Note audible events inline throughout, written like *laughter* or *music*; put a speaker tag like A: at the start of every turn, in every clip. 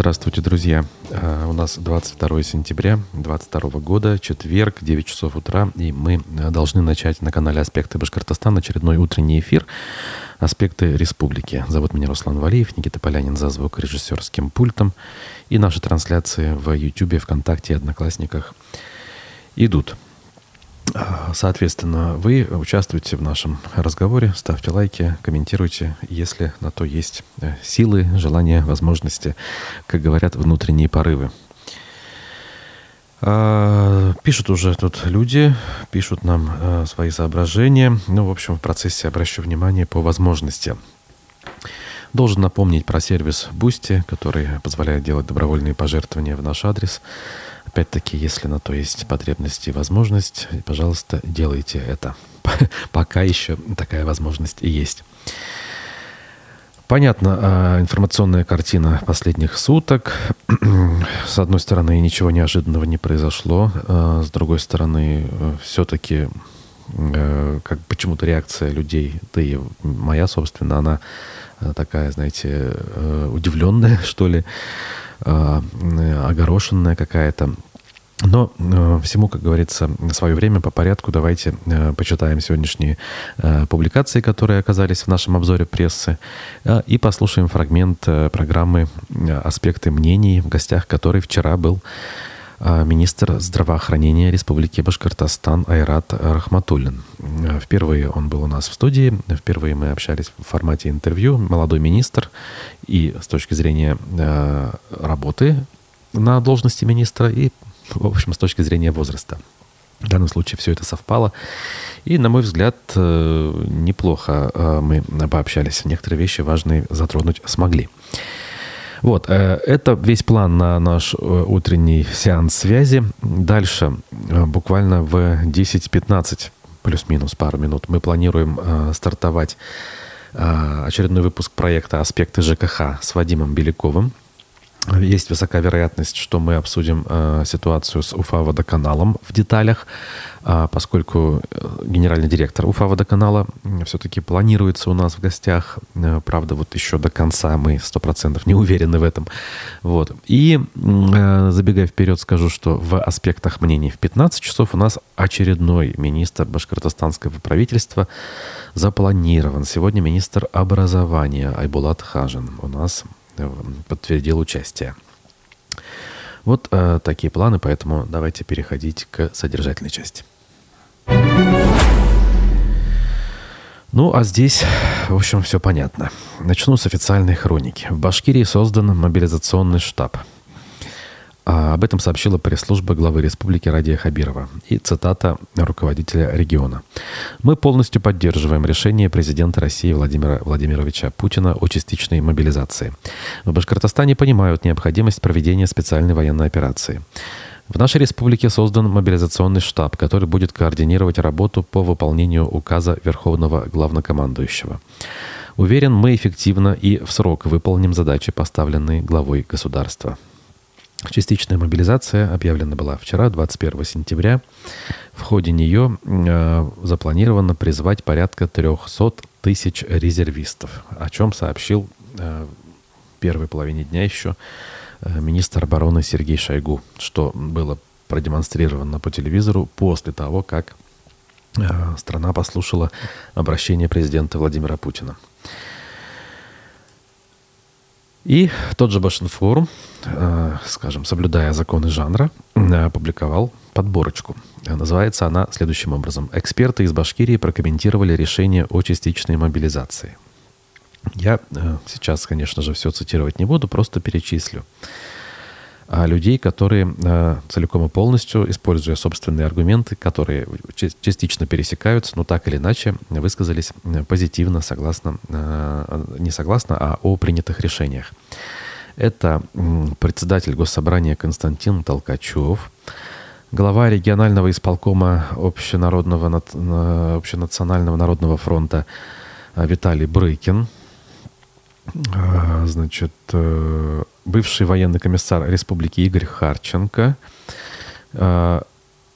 A: Здравствуйте, друзья. А, у нас 22 сентября 2022 года, четверг, 9 часов утра, и мы а, должны начать на канале «Аспекты Башкортостана» очередной утренний эфир «Аспекты республики». Зовут меня Руслан Валиев, Никита Полянин за звукорежиссерским пультом. И наши трансляции в YouTube, ВКонтакте и Одноклассниках идут. А, соответственно, вы участвуете в нашем разговоре, ставьте лайки, комментируйте, если на то есть э, силы, желания, возможности, как говорят, внутренние порывы. А, пишут уже тут люди, пишут нам э, свои соображения. Ну, в общем, в процессе обращу внимание по возможности. Должен напомнить про сервис Boosty, который позволяет делать добровольные пожертвования в наш адрес – Опять-таки, если на то есть потребность и возможность, пожалуйста, делайте это. *laughs* Пока еще такая возможность и есть. Понятно, а, информационная картина последних суток. С одной стороны, ничего неожиданного не произошло. А, с другой стороны, все-таки э, как почему-то реакция людей, да и моя, собственно, она такая, знаете, э, удивленная, *laughs* что ли. Э, огорошенная какая-то. Но э, всему, как говорится, свое время по порядку. Давайте э, почитаем сегодняшние э, публикации, которые оказались в нашем обзоре прессы, э, и послушаем фрагмент э, программы э, «Аспекты мнений», в гостях которой вчера был э, министр здравоохранения Республики Башкортостан Айрат Рахматуллин. Э, впервые он был у нас в студии, впервые мы общались в формате интервью. Молодой министр и с точки зрения э, работы на должности министра, и, в общем, с точки зрения возраста. В данном случае все это совпало. И, на мой взгляд, э, неплохо мы пообщались. Некоторые вещи важные затронуть смогли. Вот, э, это весь план на наш утренний сеанс связи. Дальше, буквально в 10-15, плюс-минус пару минут, мы планируем стартовать очередной выпуск проекта «Аспекты ЖКХ» с Вадимом Беляковым. Есть высокая вероятность, что мы обсудим э, ситуацию с Уфа-водоканалом в деталях, э, поскольку генеральный директор Уфа-водоканала все-таки планируется у нас в гостях. Э, правда, вот еще до конца мы сто процентов не уверены в этом. Вот. И, э, забегая вперед, скажу, что в аспектах мнений в 15 часов у нас очередной министр башкортостанского правительства запланирован. Сегодня министр образования Айбулат Хажин у нас подтвердил участие. Вот э, такие планы, поэтому давайте переходить к содержательной части. Ну, а здесь, в общем, все понятно. Начну с официальной хроники. В Башкирии создан мобилизационный штаб – а об этом сообщила пресс-служба главы республики Радия Хабирова и цитата руководителя региона. «Мы полностью поддерживаем решение президента России Владимира Владимировича Путина о частичной мобилизации. В Башкортостане понимают необходимость проведения специальной военной операции. В нашей республике создан мобилизационный штаб, который будет координировать работу по выполнению указа Верховного Главнокомандующего. Уверен, мы эффективно и в срок выполним задачи, поставленные главой государства. Частичная мобилизация объявлена была вчера, 21 сентября. В ходе нее э, запланировано призвать порядка 300 тысяч резервистов, о чем сообщил э, в первой половине дня еще э, министр обороны Сергей Шойгу, что было продемонстрировано по телевизору после того, как э, страна послушала обращение президента Владимира Путина. И тот же Башинформ, э, скажем, соблюдая законы жанра, э, опубликовал подборочку. Называется она следующим образом. Эксперты из Башкирии прокомментировали решение о частичной мобилизации. Я э, сейчас, конечно же, все цитировать не буду, просто перечислю а людей, которые э, целиком и полностью, используя собственные аргументы, которые частично пересекаются, но так или иначе высказались э, позитивно, согласно, э, не согласно, а о принятых решениях. Это председатель Госсобрания Константин Толкачев, глава регионального исполкома Общенародного, Общенационального народного фронта Виталий Брыкин, значит, бывший военный комиссар Республики Игорь Харченко, э,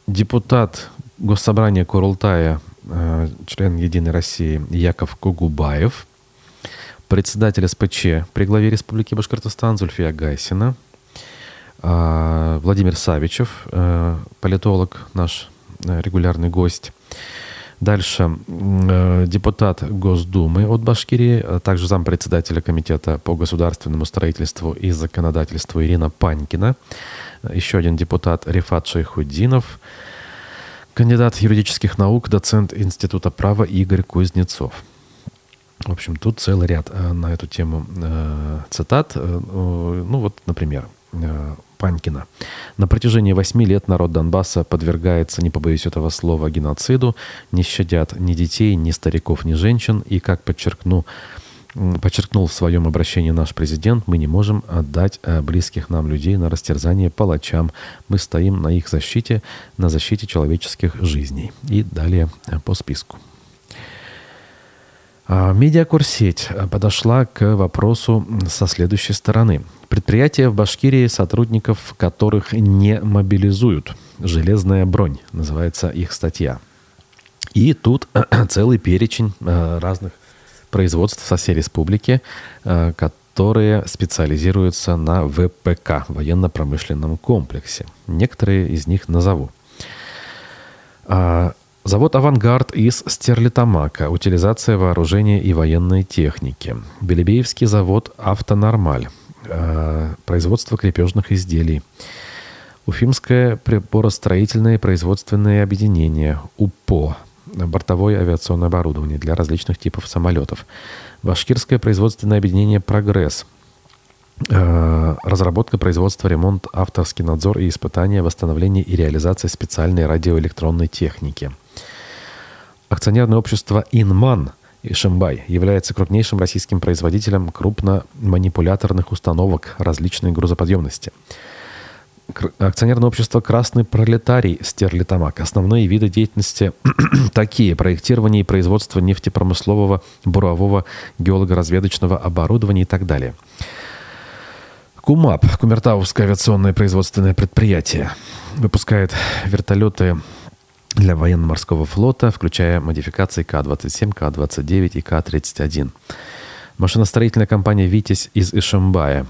A: депутат Госсобрания Курултая, э, член Единой России Яков Кугубаев, председатель СПЧ при главе Республики Башкортостан Зульфия Гайсина, а, Владимир Савичев, э, политолог, наш э, регулярный гость. Дальше э, депутат Госдумы от Башкирии, а также зампредседателя Комитета по государственному строительству и законодательству Ирина Панькина. Еще один депутат Рифат Шейхуддинов. Кандидат юридических наук, доцент Института права Игорь Кузнецов. В общем, тут целый ряд на эту тему цитат. Ну вот, например, Панькина. На протяжении восьми лет народ Донбасса подвергается, не побоюсь этого слова, геноциду. Не щадят ни детей, ни стариков, ни женщин. И, как подчеркну, подчеркнул в своем обращении наш президент, мы не можем отдать э, близких нам людей на растерзание палачам. Мы стоим на их защите, на защите человеческих жизней. И далее э, по списку. А, медиакурсеть э, подошла к вопросу со следующей стороны. Предприятия в Башкирии, сотрудников которых не мобилизуют. «Железная бронь» называется их статья. И тут *clears throat* целый перечень э, разных производств со всей республики, которые специализируются на ВПК, военно-промышленном комплексе. Некоторые из них назову. Завод «Авангард» из Стерлитамака. Утилизация вооружения и военной техники. Белебеевский завод «Автонормаль». Э, производство крепежных изделий. Уфимское приборостроительное и производственное объединение УПО. Бортовое авиационное оборудование для различных типов самолетов. Башкирское производственное объединение «Прогресс». Э, разработка, производство, ремонт, авторский надзор и испытания, восстановление и реализация специальной радиоэлектронной техники – Акционерное общество «Инман» Ишимбай является крупнейшим российским производителем крупноманипуляторных установок различной грузоподъемности. Акционерное общество «Красный пролетарий» Стерлитамак. Основные виды деятельности *clears throat* такие. Проектирование и производство нефтепромыслового, бурового, геолого-разведочного оборудования и так далее. КУМАП, Кумертауское авиационное производственное предприятие, выпускает вертолеты для военно-морского флота, включая модификации К-27, К-29 и К-31. Машиностроительная компания «Витязь» из Ишимбая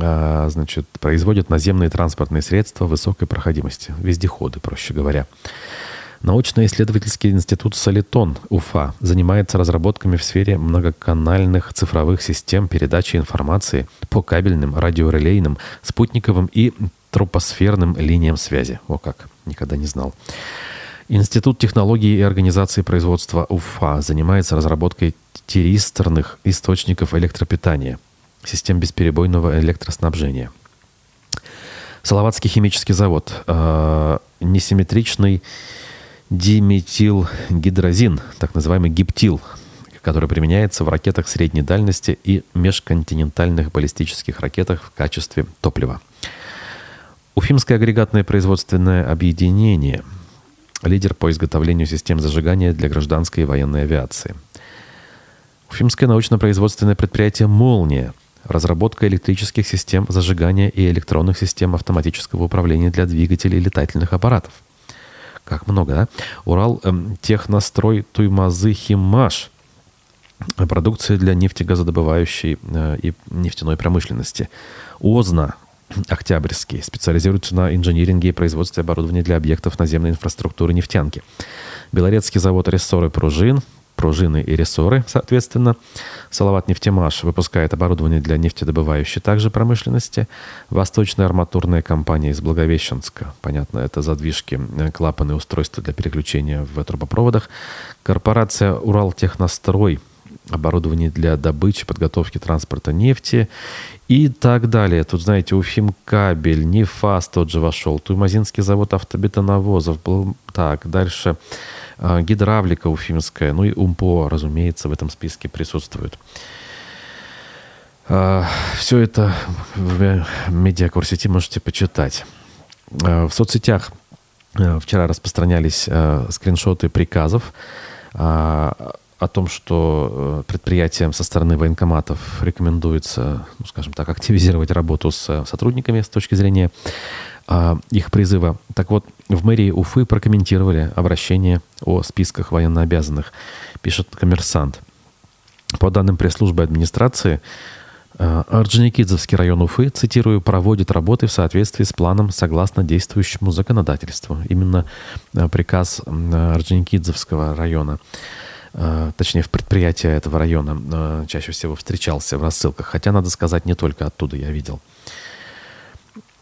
A: а, значит, производит наземные транспортные средства высокой проходимости, вездеходы, проще говоря. Научно-исследовательский институт «Солитон» Уфа занимается разработками в сфере многоканальных цифровых систем передачи информации по кабельным, радиорелейным, спутниковым и тропосферным линиям связи. О как, никогда не знал. Институт технологии и организации производства УФА занимается разработкой тиристорных источников электропитания, систем бесперебойного электроснабжения. Салаватский химический завод. Э, несимметричный диметилгидрозин, так называемый гиптил, который применяется в ракетах средней дальности и межконтинентальных баллистических ракетах в качестве топлива. Уфимское агрегатное производственное объединение – лидер по изготовлению систем зажигания для гражданской и военной авиации. Уфимское научно-производственное предприятие «Молния» разработка электрических систем зажигания и электронных систем автоматического управления для двигателей летательных аппаратов. Как много, да? Урал эм, технострой Туймазы Химаш. Продукция для нефтегазодобывающей э, и нефтяной промышленности. ОЗНА Октябрьский. Специализируется на инжиниринге и производстве оборудования для объектов наземной инфраструктуры нефтянки. Белорецкий завод рессоры пружин, пружины и рессоры, соответственно. Салават Нефтемаш выпускает оборудование для нефтедобывающей также промышленности. Восточная арматурная компания из Благовещенска. Понятно, это задвижки, э, клапаны, устройства для переключения в трубопроводах. Корпорация Уралтехнострой оборудование для добычи, подготовки транспорта нефти и так далее. Тут, знаете, Уфимкабель, Нефас тот же вошел, Туймазинский завод автобетоновозов был. Так, дальше э, гидравлика уфимская, ну и УМПО, разумеется, в этом списке присутствует. Э, все это в медиакурсе можете почитать. Э, в соцсетях э, вчера распространялись э, скриншоты приказов о том, что э, предприятиям со стороны военкоматов рекомендуется, ну, скажем так, активизировать работу с сотрудниками с точки зрения а, их призыва. Так вот, в мэрии Уфы прокомментировали обращение о списках военнообязанных, пишет коммерсант. По данным пресс-службы администрации, э, Орджоникидзевский район Уфы, цитирую, проводит работы в соответствии с планом согласно действующему законодательству. Именно э, приказ Орджоникидзевского района, э, точнее, в предприятии этого района чаще всего встречался в рассылках. Хотя, надо сказать, не только оттуда я видел.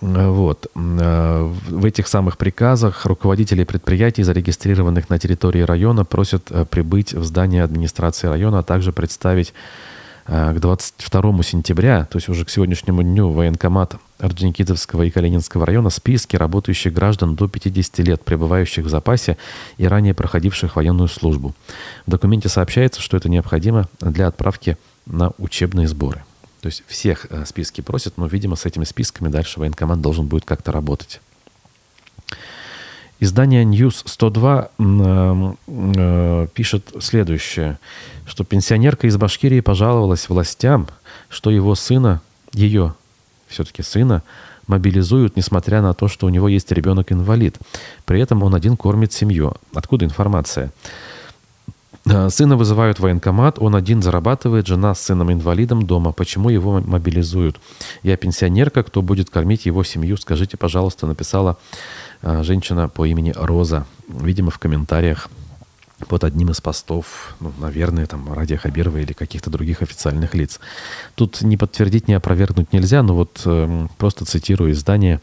A: Вот. В этих самых приказах руководители предприятий, зарегистрированных на территории района, просят прибыть в здание администрации района, а также представить к 22 сентября, то есть уже к сегодняшнему дню, военкомат Орджоникидзевского и Калининского района списки работающих граждан до 50 лет, пребывающих в запасе и ранее проходивших военную службу. В документе сообщается, что это необходимо для отправки на учебные сборы. То есть всех э, списки просят, но, видимо, с этими списками дальше военкомат должен будет как-то работать. Издание News 102 э, э, пишет следующее, что пенсионерка из Башкирии пожаловалась властям, что его сына, ее все-таки сына, мобилизуют, несмотря на то, что у него есть ребенок-инвалид. При этом он один кормит семью. Откуда информация? Э, сына вызывают в военкомат, он один зарабатывает, жена с сыном-инвалидом дома. Почему его мобилизуют? Я пенсионерка, кто будет кормить его семью? Скажите, пожалуйста, написала женщина по имени Роза. Видимо, в комментариях под одним из постов, ну, наверное, там, Радия Хабирова или каких-то других официальных лиц. Тут не подтвердить, не опровергнуть нельзя, но вот э, просто цитирую издание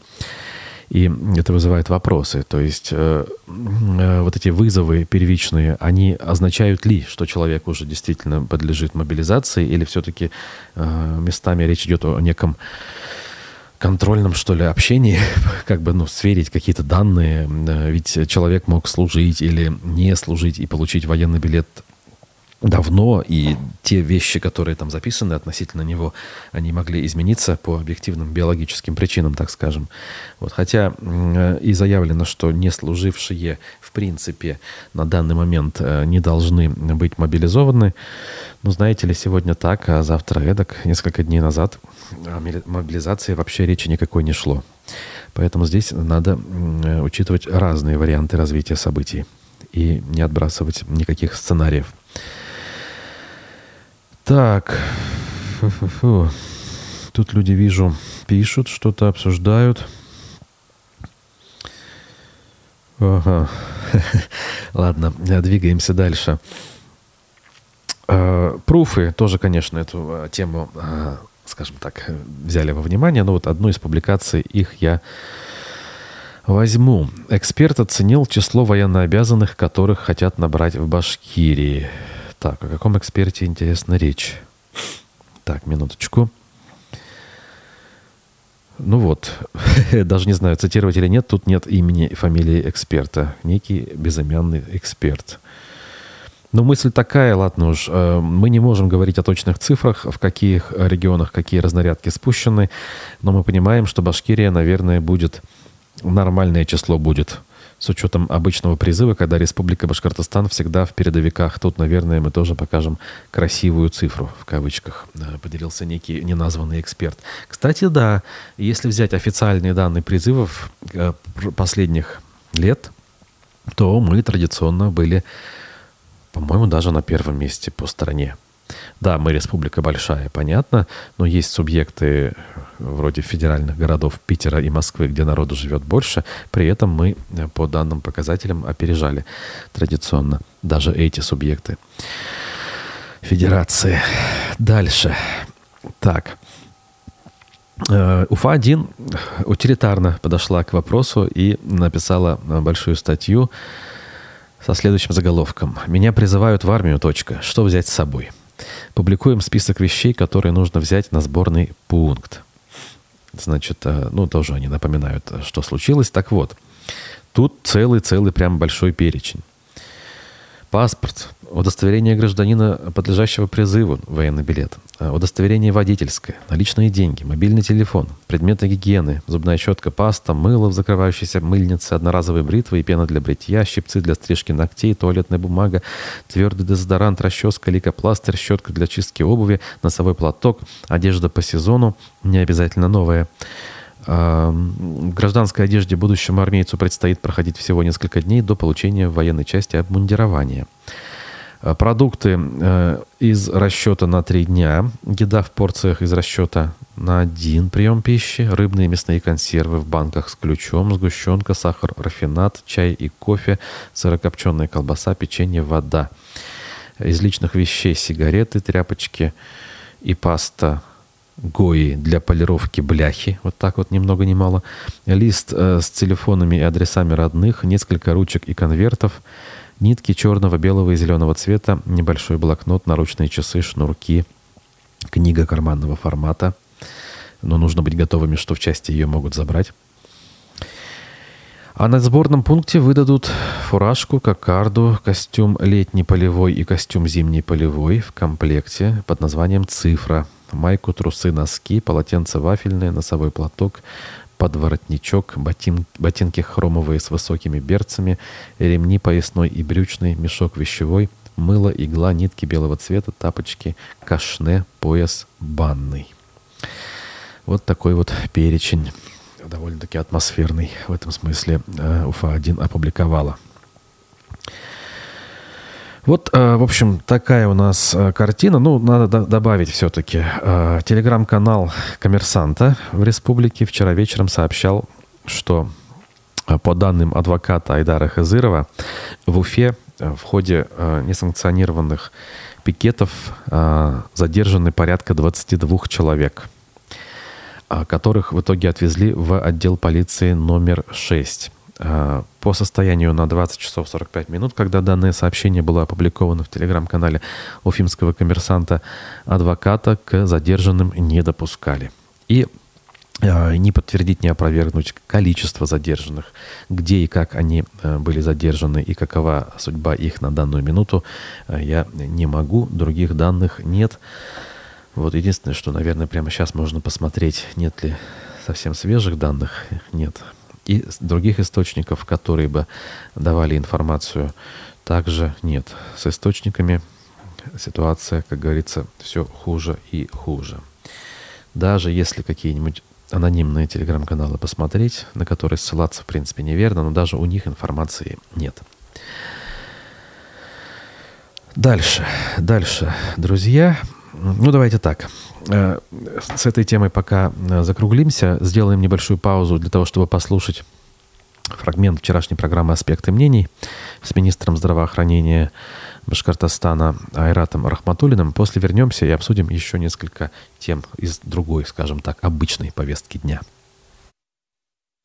A: и это вызывает вопросы. То есть э, э, вот эти вызовы первичные, они означают ли, что человек уже действительно подлежит мобилизации, или все-таки э, местами речь идет о неком контрольном, что ли, общении, *laughs* как бы, ну, сверить какие-то данные. Э, ведь человек мог служить или не служить и получить военный билет давно, и те вещи, которые там записаны относительно него, они могли измениться по объективным биологическим причинам, так скажем. Вот, хотя и заявлено, что не служившие в принципе на данный момент э, не должны быть мобилизованы. Но знаете ли, сегодня так, а завтра эдак, несколько дней назад о мобилизации вообще речи никакой не шло. Поэтому здесь надо учитывать разные варианты развития событий и не отбрасывать никаких сценариев. Так. Фу -фу -фу. Тут люди, вижу, пишут, что-то обсуждают. Ага. *laughs* Ладно, двигаемся дальше. А, пруфы тоже, конечно, эту тему, а, скажем так, взяли во внимание. Но вот одну из публикаций их я возьму. Эксперт оценил число военнообязанных, которых хотят набрать в Башкирии. Так, о каком эксперте, интересно, речь? Так, минуточку. Ну вот, *laughs* даже не знаю, цитировать или нет, тут нет имени и фамилии эксперта. Некий безымянный эксперт. Но мысль такая, ладно уж, э, мы не можем говорить о точных цифрах, в каких регионах какие разнарядки спущены, но мы понимаем, что Башкирия, наверное, будет, нормальное число будет – с учетом обычного призыва, когда Республика Башкортостан всегда в передовиках. Тут, наверное, мы тоже покажем красивую цифру, в кавычках, поделился некий неназванный эксперт. Кстати, да, если взять официальные данные призывов э, последних лет, то мы традиционно были, по-моему, даже на первом месте по стране. Да, мы республика большая, понятно, но есть субъекты вроде федеральных городов Питера и Москвы, где народу живет больше. При этом мы э, по данным показателям опережали традиционно даже эти субъекты. Федерации. Дальше. Так. Э, Уфа-1 утилитарно подошла к вопросу и написала большую статью со следующим заголовком. «Меня призывают в армию. Точка. Что взять с собой?» Публикуем список вещей, которые нужно взять на сборный пункт. Значит, э, ну, тоже они напоминают, что случилось. Так вот, тут целый-целый прям большой перечень. Паспорт, удостоверение гражданина, подлежащего призыву, военный билет, э, удостоверение водительское, наличные деньги, мобильный телефон, предметы гигиены, зубная щетка, паста, мыло в закрывающейся мыльнице, одноразовые бритвы и пена для бритья, щипцы для стрижки ногтей, туалетная бумага, твердый дезодорант, расческа, лейкопластырь, щетка для чистки обуви, носовой платок, одежда по сезону, не обязательно новая, в гражданской одежде будущему армейцу предстоит проходить всего несколько дней до получения военной части обмундирования. Э, продукты э, из расчета на три дня, еда в порциях из расчета на один прием пищи, рыбные и мясные консервы в банках с ключом, сгущенка, сахар, рафинат, чай и кофе, сырокопченая колбаса, печенье, вода. Из личных вещей сигареты, тряпочки и паста ГОИ для полировки бляхи, вот так вот ни много ни мало, лист э, с телефонами и адресами родных, несколько ручек и конвертов, нитки черного, белого и зеленого цвета, небольшой блокнот, наручные часы, шнурки, книга карманного формата, но нужно быть готовыми, что в части ее могут забрать. А на сборном пункте выдадут фуражку, кокарду, костюм летний полевой и костюм зимний полевой в комплекте под названием «Цифра», майку, трусы, носки, полотенце вафельное, носовой платок, подворотничок, ботин, ботинки хромовые с высокими берцами, ремни поясной и брючный, мешок вещевой, мыло, игла, нитки белого цвета, тапочки, кашне, пояс банный. Вот такой вот перечень, довольно-таки атмосферный в этом смысле, э, Уфа-1 опубликовала. Вот, э, в общем, такая у нас э, картина. Ну, надо добавить все-таки. Э, телеграм-канал «Коммерсанта» в республике вчера вечером сообщал, что по данным адвоката Айдара Хазырова, в Уфе в ходе несанкционированных пикетов задержаны порядка 22 человек, которых в итоге отвезли в отдел полиции номер 6. А, по состоянию на 20 часов 45 минут, когда данное сообщение было опубликовано в телеграм-канале уфимского коммерсанта, адвоката к задержанным не допускали. И а, не подтвердить, не опровергнуть количество задержанных, где и как они а, были задержаны и какова судьба их на данную минуту, я не могу, других данных нет. Вот единственное, что, наверное, прямо сейчас можно посмотреть, нет ли совсем свежих данных, нет, и других источников, которые бы давали информацию, также нет. С источниками ситуация, как говорится, все хуже и хуже. Даже если какие-нибудь анонимные телеграм-каналы посмотреть, на которые ссылаться, в принципе, неверно, но даже у них информации нет. Дальше, дальше, друзья. Ну, давайте так. Э, с этой темой пока э, закруглимся. Сделаем небольшую паузу для того, чтобы послушать фрагмент вчерашней программы «Аспекты мнений» с министром здравоохранения Башкортостана Айратом Рахматулиным. После вернемся и обсудим еще несколько тем из другой, скажем так, обычной повестки дня.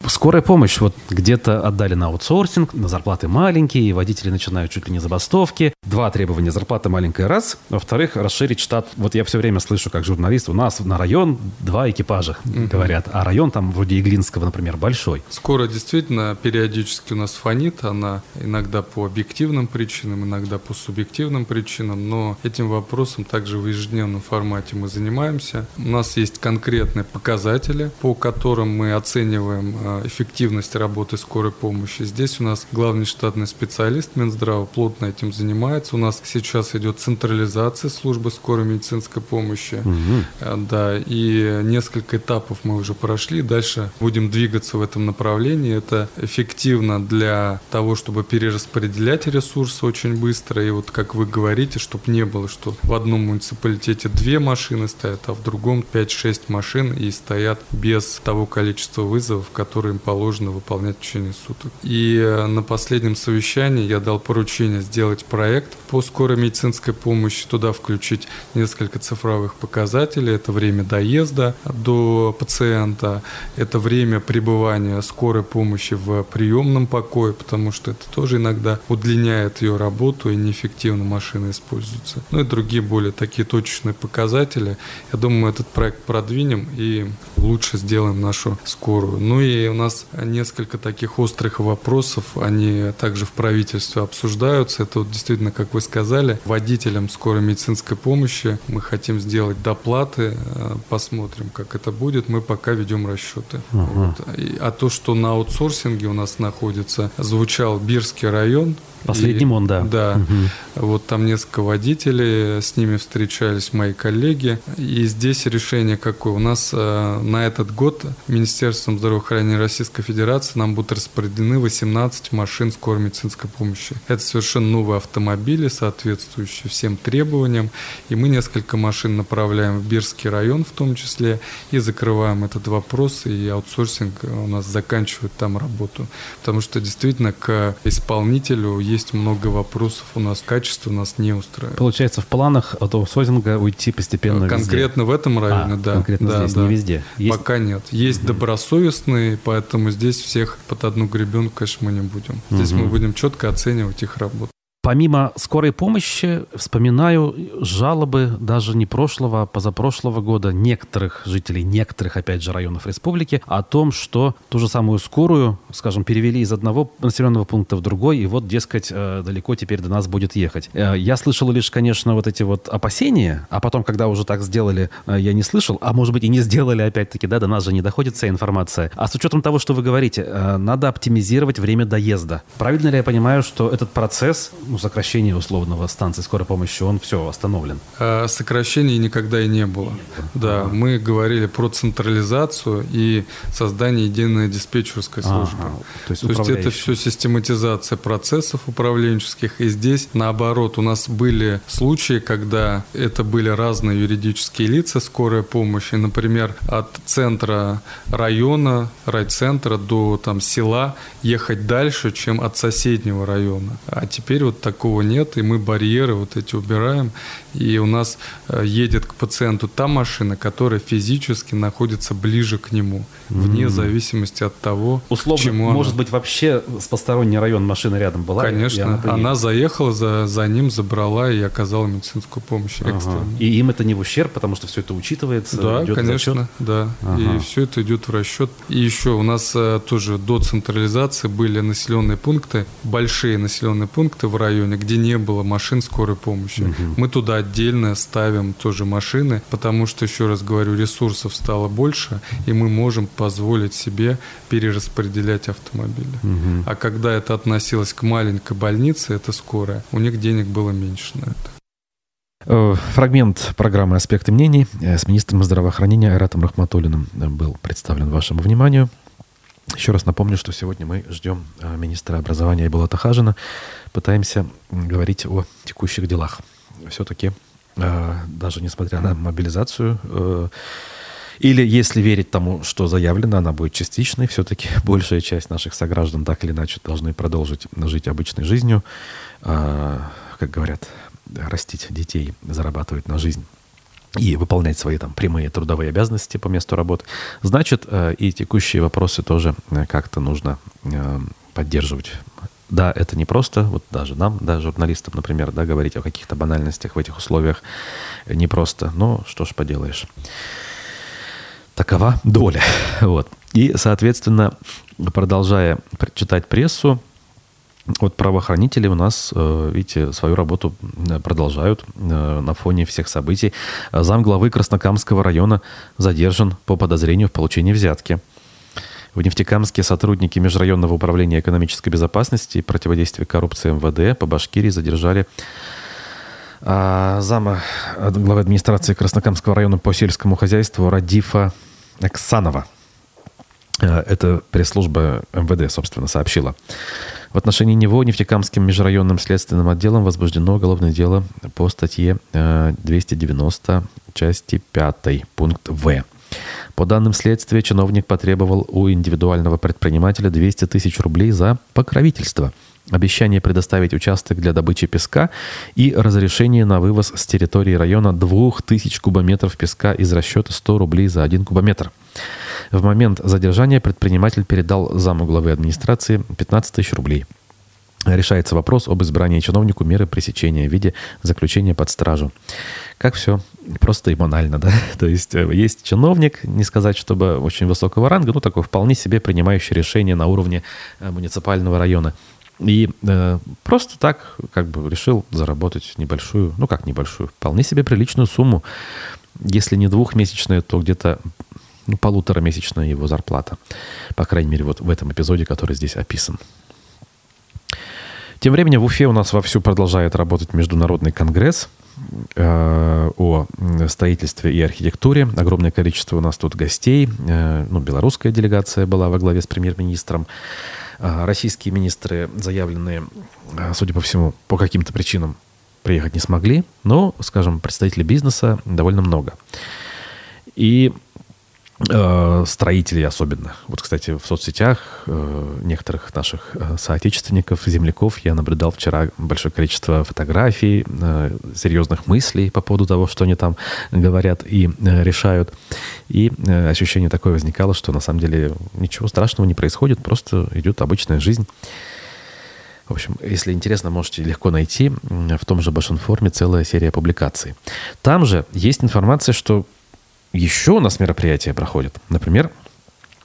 A: Скорая помощь вот где-то отдали на аутсорсинг, на зарплаты маленькие, водители начинают чуть ли не забастовки. Два требования зарплаты маленькая раз. Во-вторых, расширить штат. Вот я все время слышу, как журналист, у нас на район два экипажа, угу. говорят. А район там вроде Иглинского, например, большой.
B: Скоро действительно периодически у нас фонит. Она иногда по объективным причинам, иногда по субъективным причинам. Но этим вопросом также в ежедневном формате мы занимаемся. У нас есть конкретные показатели, по которым мы оцениваем э, эффективность работы скорой помощи. Здесь у нас главный штатный специалист Минздрава плотно этим занимается. У нас сейчас идет централизация службы скорой медицинской помощи. Угу. Да, и несколько этапов мы уже прошли. Дальше будем двигаться в этом направлении. Это эффективно для того, чтобы перераспределять ресурсы очень быстро. И вот как вы говорите, чтобы не было, что в одном муниципалитете две машины стоят, а в другом 5-6 машин и стоят без того количества вызовов, которые которые им положено выполнять в течение суток. И э, на последнем совещании я дал поручение сделать проект по скорой медицинской помощи, туда включить несколько цифровых показателей. Это время доезда до пациента, это время пребывания скорой помощи в приемном покое, потому что это тоже иногда удлиняет ее работу и неэффективно машины используются. Ну и другие более такие точечные показатели. Я думаю, этот проект продвинем и лучше сделаем нашу скорую. Ну и у нас несколько таких острых вопросов, они также в правительстве обсуждаются. Это вот действительно, как вы сказали, водителям скорой медицинской помощи мы хотим сделать доплаты, э, посмотрим, как это будет. Мы пока ведем расчеты. Угу. Вот. А то, что на аутсорсинге у нас находится, звучал Бирский район,
A: Последним и, он, да.
B: Да. Угу. Вот там несколько водителей, с ними встречались мои коллеги. И здесь решение какое? У нас э, на этот год Министерством здравоохранения Российской Федерации нам будут распределены 18 машин скорой медицинской помощи. Это совершенно новые автомобили, соответствующие всем требованиям. И мы несколько машин направляем в Бирский район в том числе и закрываем этот вопрос. И аутсорсинг у нас заканчивает там работу. Потому что действительно к исполнителю есть много вопросов. У нас качество нас не устраивает.
A: Получается, в планах от аутсорсинга уйти постепенно
B: Конкретно
A: везде.
B: в этом районе,
A: а,
B: да.
A: Конкретно
B: да,
A: здесь,
B: да.
A: не везде.
B: Есть... Пока нет. Есть угу. добросовестные, поэтому здесь всех под одну гребенку, конечно, мы не будем. Здесь угу. мы будем четко оценивать их работу.
A: Помимо скорой помощи, вспоминаю жалобы даже не прошлого, а позапрошлого года некоторых жителей, некоторых, опять же, районов республики о том, что ту же самую скорую, скажем, перевели из одного населенного пункта в другой, и вот, дескать, э, далеко теперь до нас будет ехать. Э, я слышал лишь, конечно, вот эти вот опасения, а потом, когда уже так сделали, э, я не слышал, а может быть и не сделали, опять-таки, да, до нас же не доходит вся информация. А с учетом того, что вы говорите, надо оптимизировать время доезда. Правильно ли я понимаю, что этот процесс, ну, сокращение условного станции скорой помощи, он все остановлен?
B: А, сокращений никогда и не было. Да, ага. мы говорили про централизацию и создание единой диспетчерской службы. Ага. То, есть, То есть это все систематизация процессов управленческих. И здесь, наоборот, у нас были случаи, когда это были разные юридические лица скорой помощи. Например, от центра района, райцентра до там, села ехать дальше, чем от соседнего района. А теперь вот такого нет, и мы барьеры вот эти убираем, и у нас э, едет к пациенту та машина, которая физически находится ближе к нему, вне mm-hmm. зависимости от того,
A: Условно, чему может она... быть, вообще с посторонний район машина рядом была?
B: Конечно, она, она заехала за, за ним, забрала и оказала медицинскую помощь ага.
A: И им это не в ущерб, потому что все это учитывается?
B: Да, конечно, да. Ага. И все это идет в расчет. И еще у нас э, тоже до централизации были населенные пункты, большие населенные пункты в районе, где не было машин скорой помощи. Угу. Мы туда отдельно ставим тоже машины, потому что, еще раз говорю, ресурсов стало больше, и мы можем позволить себе перераспределять автомобили. Угу. А когда это относилось к маленькой больнице, это скорая, у них денег было меньше на это.
A: Э, фрагмент программы «Аспекты мнений» э, с министром здравоохранения Айратом Рахматуллиным э, был представлен вашему вниманию. Еще раз напомню, что сегодня мы ждем министра образования Булата Хажина. Пытаемся говорить о текущих делах все-таки, э, даже несмотря на мобилизацию, э, или если верить тому, что заявлено, она будет частичной, все-таки *laughs* большая часть наших сограждан так или иначе должны продолжить жить обычной жизнью, э, как говорят, растить детей, зарабатывать на жизнь и выполнять свои там прямые трудовые обязанности по месту работы, значит, и текущие вопросы тоже как-то нужно поддерживать да, это не просто, вот даже нам, да, журналистам, например, да, говорить о каких-то банальностях в этих условиях не просто, но что ж поделаешь. Такова доля. *laughs* Вот. И, соответственно, продолжая читать прессу, вот правоохранители у нас, э, видите, свою работу э, продолжают э, на фоне всех событий. Зам главы Краснокамского района задержан по подозрению в получении взятки – в Нефтекамске сотрудники Межрайонного управления экономической безопасности и противодействия коррупции МВД по Башкирии задержали а, зама главы администрации Краснокамского района по сельскому хозяйству Радифа Оксанова. А, это пресс-служба МВД, собственно, сообщила. В отношении него Нефтекамским межрайонным следственным отделом возбуждено уголовное дело по статье 290 а, части 5 пункт В. По данным следствия, чиновник потребовал у индивидуального предпринимателя 200 тысяч рублей за покровительство, обещание предоставить участок для добычи песка и разрешение на вывоз с территории района 2000 кубометров песка из расчета 100 рублей за 1 кубометр. В момент задержания предприниматель передал заму главы администрации 15 тысяч рублей – решается вопрос об избрании чиновнику меры пресечения в виде заключения под стражу. Как все просто и банально, да? *laughs* То есть э, есть чиновник, не сказать, чтобы очень высокого ранга, ну такой вполне себе принимающий решения на уровне э, муниципального района. И э, просто так как бы решил заработать небольшую, ну как небольшую, вполне себе приличную сумму. Если не двухмесячная, то где-то ну, полуторамесячная его зарплата. По крайней мере, вот в этом эпизоде, который здесь описан. Тем временем в Уфе у нас вовсю продолжает работать Международный конгресс о строительстве и архитектуре. Огромное количество у нас тут гостей. Э, ну, белорусская делегация была во главе с премьер-министром. Э, российские министры, заявленные, э, судя по всему, по каким-то причинам приехать не смогли, но, скажем, представителей бизнеса довольно много. И Э, строителей особенно. Вот, кстати, в соцсетях э, некоторых наших э, соотечественников, земляков я наблюдал вчера большое количество фотографий, серьезных мыслей по поводу того, что они там говорят и решают. И ощущение такое возникало, что на самом деле ничего страшного не происходит, просто идет обычная жизнь. В общем, если интересно, можете легко найти в том же Башинформе целая серия публикаций. Там же есть информация, что еще у нас мероприятия проходят. Например,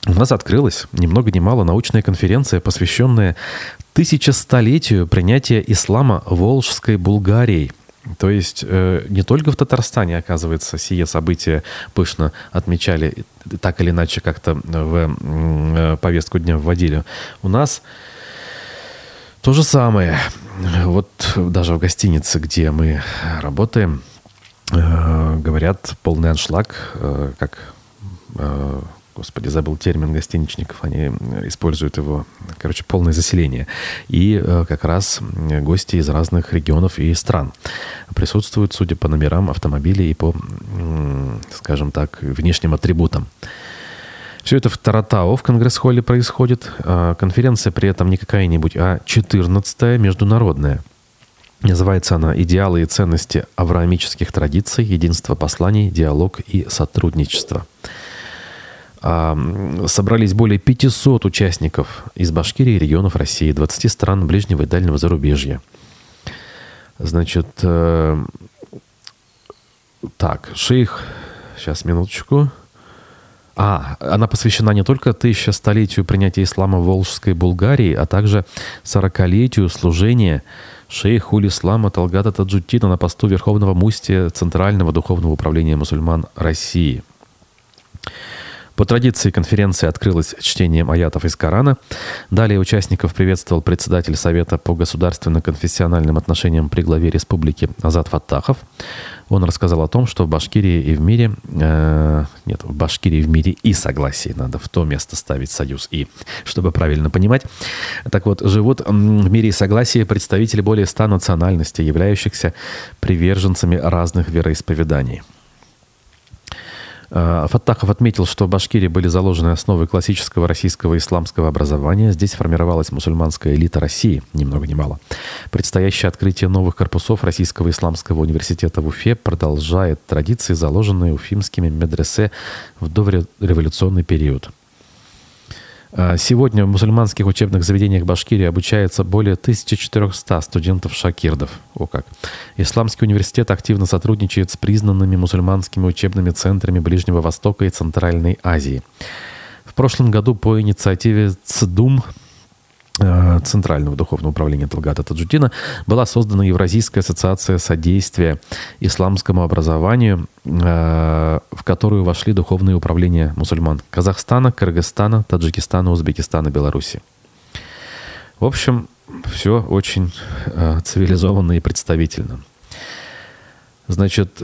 A: у нас открылась ни много ни мало научная конференция, посвященная тысячестолетию принятия ислама Волжской Булгарией. То есть э, не только в Татарстане, оказывается, сие события пышно отмечали, так или иначе как-то в э, повестку дня вводили. У нас то же самое. Вот даже в гостинице, где мы работаем, Э, говорят, полный аншлаг, э, как, э, господи, забыл термин гостиничников, они используют его, короче, полное заселение. И как раз гости из разных регионов и стран присутствуют, судя по номерам автомобилей и по, скажем так, внешним атрибутам. Все это в Таратау в Конгресс-холле происходит. Конференция при этом не какая-нибудь, а 14-я международная – Называется она «Идеалы и ценности авраамических традиций, единство посланий, диалог и сотрудничество». А, собрались более 500 участников из Башкирии и регионов России, 20 стран ближнего и дальнего зарубежья. Значит, э, так, шейх, сейчас, минуточку. А, она посвящена не только тысяча-столетию принятия ислама в Волжской Булгарии, а также сорокалетию служения шейх Улислама Талгата Таджутина на посту Верховного Мустия Центрального Духовного Управления мусульман России. По традиции конференция открылась чтением аятов из Корана. Далее участников приветствовал председатель Совета по государственно-конфессиональным отношениям при главе республики Азат Фаттахов. Он рассказал о том, что в Башкирии и в мире... Э, нет, в Башкирии в мире и согласие. Надо в то место ставить союз и, чтобы правильно понимать. Так вот, живут в мире и согласии представители более ста национальностей, являющихся приверженцами разных вероисповеданий. Э, Фаттахов отметил, что в Башкирии были заложены основы классического российского исламского образования. Здесь формировалась мусульманская элита России, ни много ни мало. Предстоящее открытие новых корпусов Российского исламского университета в Уфе продолжает традиции, заложенные уфимскими медресе в дореволюционный период. А, сегодня в мусульманских учебных заведениях Башкирии обучается более 1400 студентов-шакирдов. О как. Исламский университет активно сотрудничает с признанными мусульманскими учебными центрами Ближнего Востока и Центральной Азии. В прошлом году по инициативе ЦДУМ Центрального духовного управления Талгата Таджутина была создана Евразийская ассоциация содействия исламскому образованию, э, в которую вошли духовные управления мусульман Казахстана, Кыргызстана, Таджикистана, Узбекистана, Беларуси. В общем, все очень э, цивилизованно и представительно. Значит,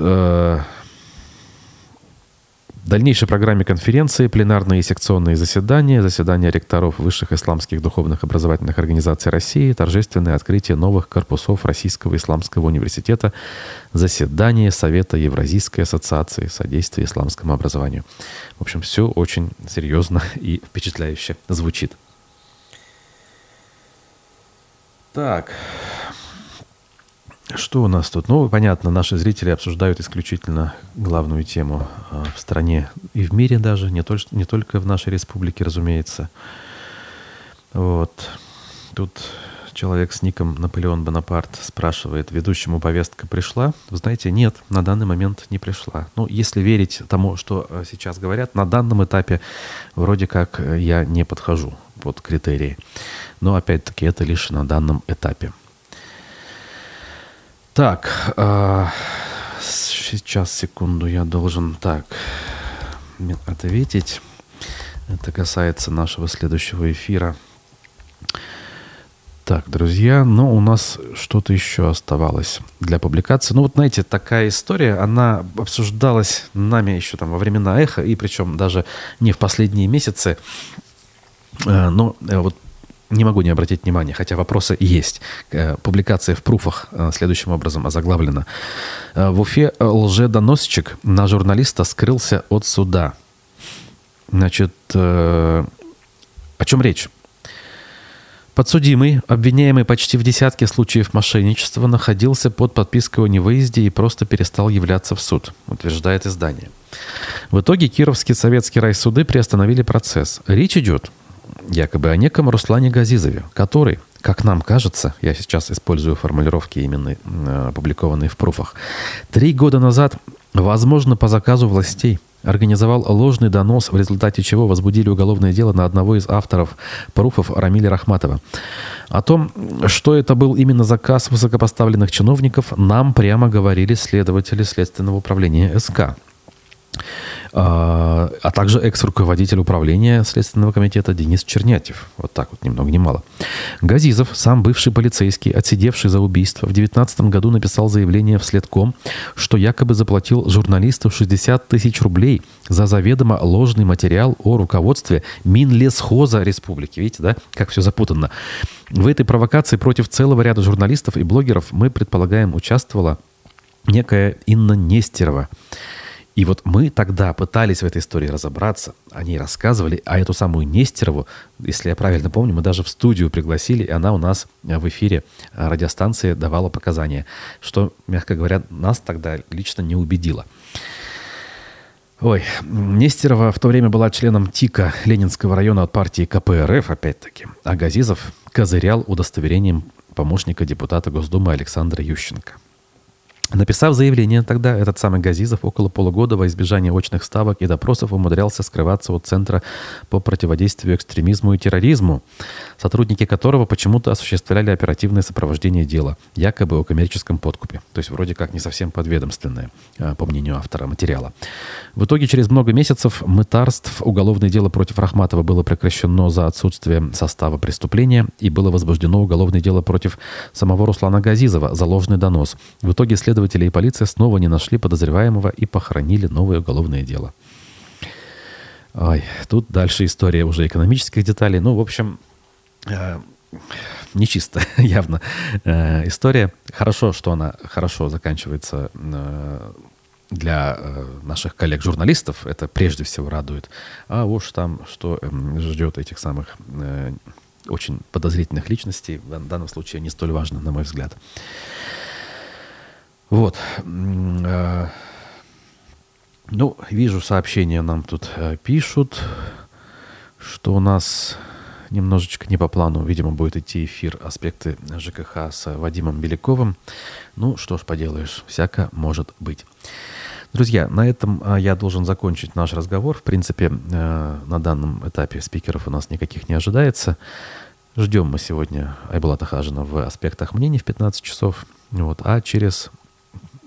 A: в дальнейшей программе конференции пленарные и секционные заседания, заседания ректоров высших исламских духовных образовательных организаций России, торжественное открытие новых корпусов Российского исламского университета, заседание Совета Евразийской ассоциации содействия исламскому образованию. В общем, все очень серьезно и впечатляюще звучит. Так, что у нас тут? Ну, понятно, наши зрители обсуждают исключительно главную тему а, в стране и в мире даже, не, только не только в нашей республике, разумеется. Вот. Тут человек с ником Наполеон Бонапарт спрашивает, ведущему повестка пришла? Вы знаете, нет, на данный момент не пришла. Ну, если верить тому, что э, сейчас говорят, на данном этапе вроде как э, я не подхожу под критерии. Но, опять-таки, это лишь на данном этапе. Так, э, сейчас, секунду, я должен так ответить. Это касается нашего следующего эфира. Так, друзья, ну у нас что-то еще оставалось для публикации. Ну вот, знаете, такая история, она обсуждалась нами еще там во времена эхо, и причем даже не в последние месяцы. Э, но э, вот не могу не обратить внимания, хотя вопросы есть. Э, публикация в пруфах следующим образом озаглавлена. В Уфе лжедоносчик на журналиста скрылся от суда. Значит, о чем речь? Подсудимый, обвиняемый почти в десятке случаев мошенничества, находился под подпиской о невыезде и просто перестал являться в суд, утверждает издание. В итоге Кировские советские райсуды приостановили процесс. Речь идет якобы о неком Руслане Газизове, который, как нам кажется, я сейчас использую формулировки именно э, опубликованные в пруфах, три года назад, возможно, по заказу властей – организовал ложный донос, в результате чего возбудили уголовное дело на одного из авторов пруфов Рамиля Рахматова. О том, что это был именно заказ высокопоставленных чиновников, нам прямо говорили следователи Следственного управления СК. А, а также экс-руководитель управления Следственного комитета Денис Чернятьев. Вот так вот, ни много ни мало. Газизов, сам бывший полицейский, отсидевший за убийство, в 2019 году написал заявление в Следком, что якобы заплатил журналисту 60 тысяч рублей за заведомо ложный материал о руководстве Минлесхоза Республики. Видите, да, как все запутанно. В этой провокации против целого ряда журналистов и блогеров мы предполагаем участвовала некая Инна Нестерова. И вот мы тогда пытались в этой истории разобраться, о ней рассказывали, а эту самую Нестерову, если я правильно помню, мы даже в студию пригласили, и она у нас в эфире радиостанции давала показания, что, мягко говоря, нас тогда лично не убедило. Ой, Нестерова в то время была членом ТИКа Ленинского района от партии КПРФ, опять-таки, а Газизов козырял удостоверением помощника депутата Госдумы Александра Ющенко. Написав заявление тогда, этот самый Газизов около полугода во избежание очных ставок и допросов умудрялся скрываться от Центра по противодействию экстремизму и терроризму, сотрудники которого почему-то осуществляли оперативное сопровождение дела, якобы о коммерческом подкупе. То есть вроде как не совсем подведомственное, а, по мнению автора материала. В итоге через много месяцев мытарств уголовное дело против Рахматова было прекращено за отсутствие состава преступления и было возбуждено уголовное дело против самого Руслана Газизова за ложный донос. В итоге след Следователи и полиция снова не нашли подозреваемого и похоронили новое уголовное дело. Ой, тут дальше история уже экономических деталей. Ну, в общем, э, нечисто, *laughs* явно э, история. Хорошо, что она хорошо заканчивается э, для э, наших коллег-журналистов. Это прежде всего радует. А уж там, что э, ждет этих самых э, очень подозрительных личностей, в данном случае не столь важно, на мой взгляд. Вот. Э, ну, вижу сообщения нам тут э, пишут, что у нас немножечко не по плану, видимо, будет идти эфир «Аспекты ЖКХ» с Вадимом Беляковым. Ну, что ж поделаешь, всяко может быть. Друзья, на этом э, я должен закончить наш разговор. В принципе, на данном этапе спикеров у нас никаких не ожидается. Ждем мы сегодня Айбулата Хажина в «Аспектах мнений» в 15 часов. Вот. А через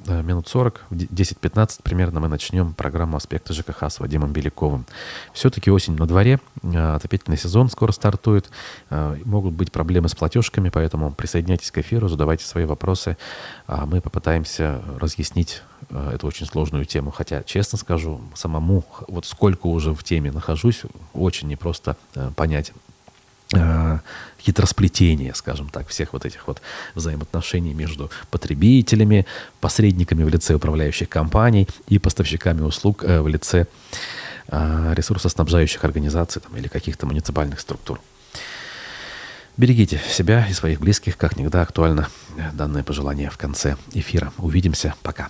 A: минут 40, 10-15 примерно мы начнем программу «Аспекты ЖКХ» с Вадимом Беляковым. Все-таки осень на дворе, а, отопительный сезон скоро стартует, а, могут быть проблемы с платежками, поэтому присоединяйтесь к эфиру, задавайте свои вопросы, а мы попытаемся разъяснить а, эту очень сложную тему. Хотя, честно скажу, самому, вот сколько уже в теме нахожусь, очень непросто понять хитросплетение, скажем так, всех вот этих вот взаимоотношений между потребителями, посредниками в лице управляющих компаний и поставщиками услуг э, в лице э, ресурсоснабжающих организаций там, или каких-то муниципальных структур. Берегите себя и своих близких, как никогда актуально данное пожелание в конце эфира. Увидимся. Пока.